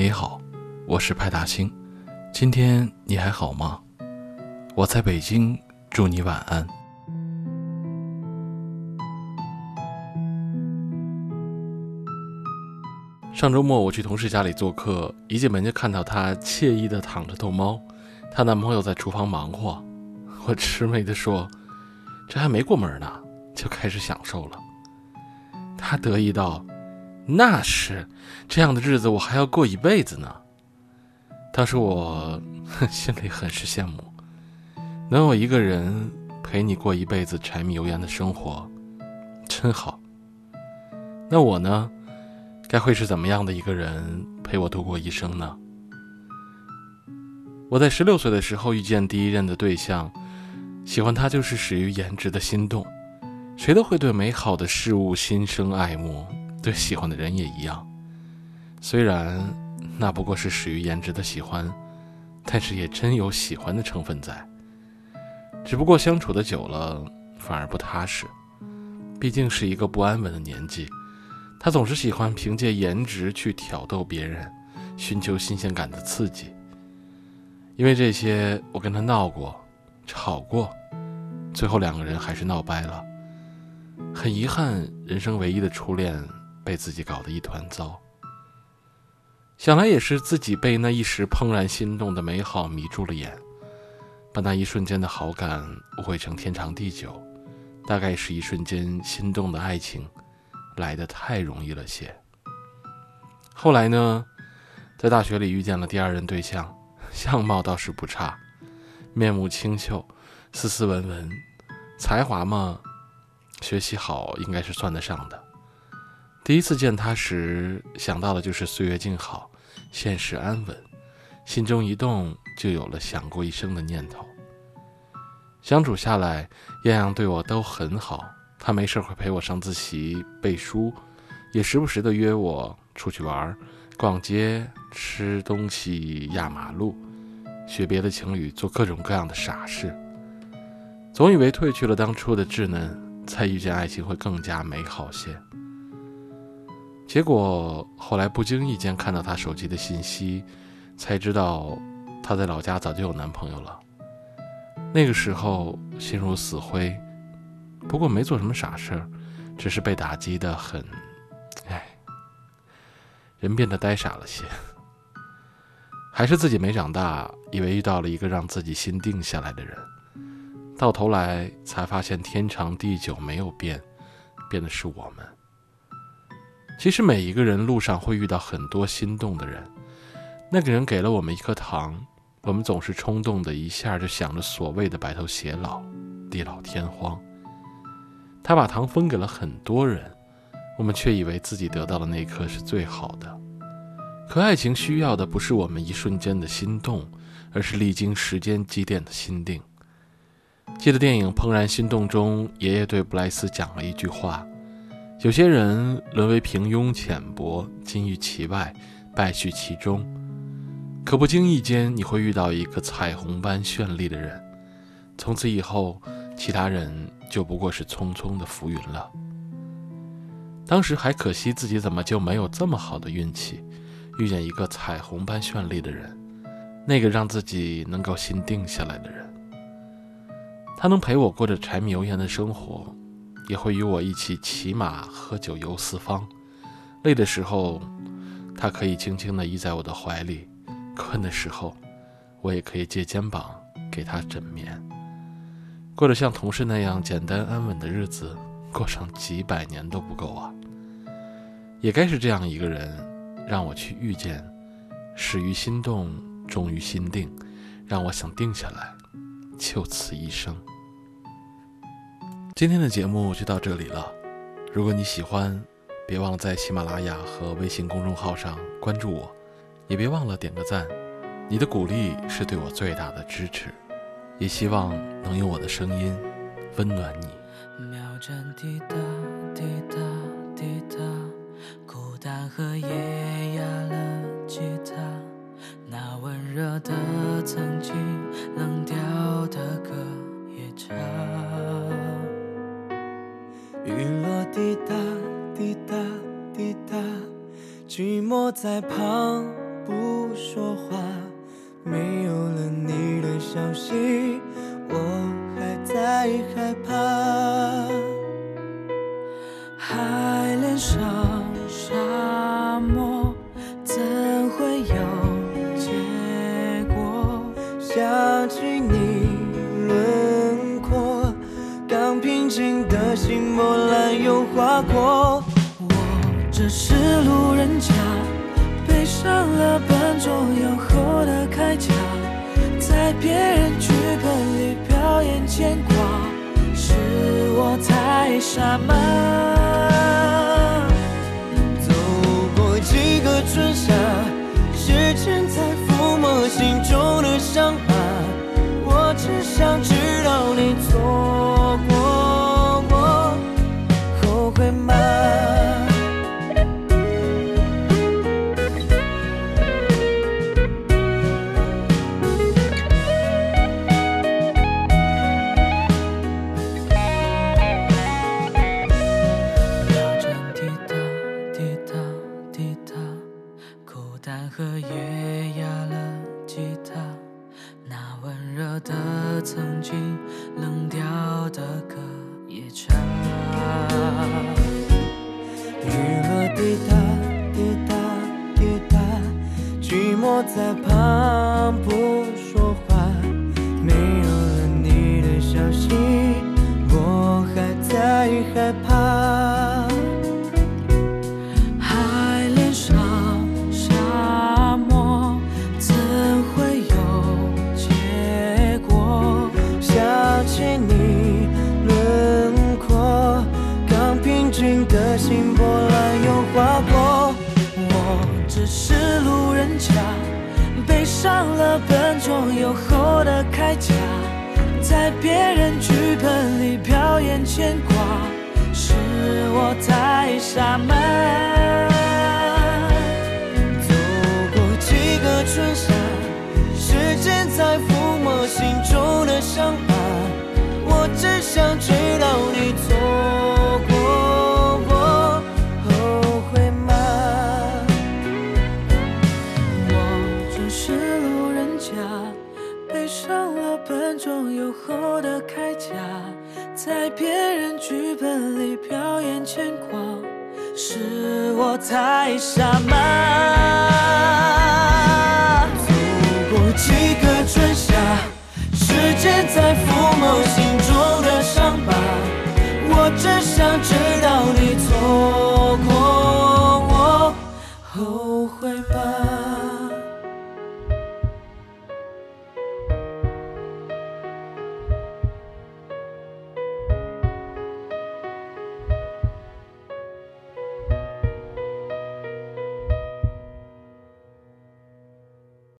你好，我是派大星，今天你还好吗？我在北京，祝你晚安。上周末我去同事家里做客，一进门就看到她惬意的躺着逗猫，她男朋友在厨房忙活。我痴眉的说：“这还没过门呢，就开始享受了。”她得意道：“那是，这样的日子我还要过一辈子呢。”当时我 心里很是羡慕，能有一个人陪你过一辈子柴米油盐的生活，真好。那我呢？该会是怎么样的一个人陪我度过一生呢？我在十六岁的时候遇见第一任的对象，喜欢他就是始于颜值的心动。谁都会对美好的事物心生爱慕，对喜欢的人也一样。虽然那不过是始于颜值的喜欢，但是也真有喜欢的成分在。只不过相处的久了，反而不踏实。毕竟是一个不安稳的年纪。他总是喜欢凭借颜值去挑逗别人，寻求新鲜感的刺激。因为这些，我跟他闹过，吵过，最后两个人还是闹掰了。很遗憾，人生唯一的初恋被自己搞得一团糟。想来也是自己被那一时怦然心动的美好迷住了眼，把那一瞬间的好感误会成天长地久，大概是一瞬间心动的爱情。来的太容易了些。后来呢，在大学里遇见了第二任对象，相貌倒是不差，面目清秀，斯斯文文，才华嘛，学习好应该是算得上的。第一次见他时，想到的就是岁月静好，现实安稳，心中一动就有了想过一生的念头。相处下来，样样对我都很好。他没事会陪我上自习背书，也时不时的约我出去玩、逛街、吃东西、压马路，学别的情侣做各种各样的傻事。总以为褪去了当初的稚嫩，再遇见爱情会更加美好些。结果后来不经意间看到她手机的信息，才知道她在老家早就有男朋友了。那个时候心如死灰。不过没做什么傻事儿，只是被打击的很，哎，人变得呆傻了些。还是自己没长大，以为遇到了一个让自己心定下来的人，到头来才发现天长地久没有变，变的是我们。其实每一个人路上会遇到很多心动的人，那个人给了我们一颗糖，我们总是冲动的一下就想着所谓的白头偕老、地老天荒。他把糖分给了很多人，我们却以为自己得到的那颗是最好的。可爱情需要的不是我们一瞬间的心动，而是历经时间积淀的心定。记得电影《怦然心动》中，爷爷对布莱斯讲了一句话：“有些人沦为平庸浅薄，金玉其外，败絮其中。可不经意间，你会遇到一个彩虹般绚丽的人，从此以后。”其他人就不过是匆匆的浮云了。当时还可惜自己怎么就没有这么好的运气，遇见一个彩虹般绚丽的人，那个让自己能够心定下来的人。他能陪我过着柴米油盐的生活，也会与我一起骑马喝酒游四方。累的时候，他可以轻轻地依在我的怀里；困的时候，我也可以借肩膀给他枕眠。过着像同事那样简单安稳的日子，过上几百年都不够啊！也该是这样一个人，让我去遇见，始于心动，终于心定，让我想定下来，就此一生。今天的节目就到这里了，如果你喜欢，别忘了在喜马拉雅和微信公众号上关注我，也别忘了点个赞，你的鼓励是对我最大的支持。也希望能用我的声音温暖你秒针滴答滴答滴答孤单和夜压了吉他那温热的曾经冷掉的滴答滴答滴答，寂寞在旁不说话，没有了你的消息，我还在害怕。还恋上。静的心波澜又划过。我只是路人甲，背上了笨重又厚的铠甲，在别人剧本里表演牵挂，是我太傻吗？在旁不说话，没有了你的消息，我。还在害怕。海连上沙漠，怎会有结果？想起你轮廓，刚平静的心波澜又划过。我。只是路人甲，上了笨重又厚的铠甲，在别人剧本里表演牵挂，是我太傻吗？是路人甲，背上了笨重又厚的铠甲，在别人剧本里表演牵挂，是我太傻吗？走过几个春夏，时间在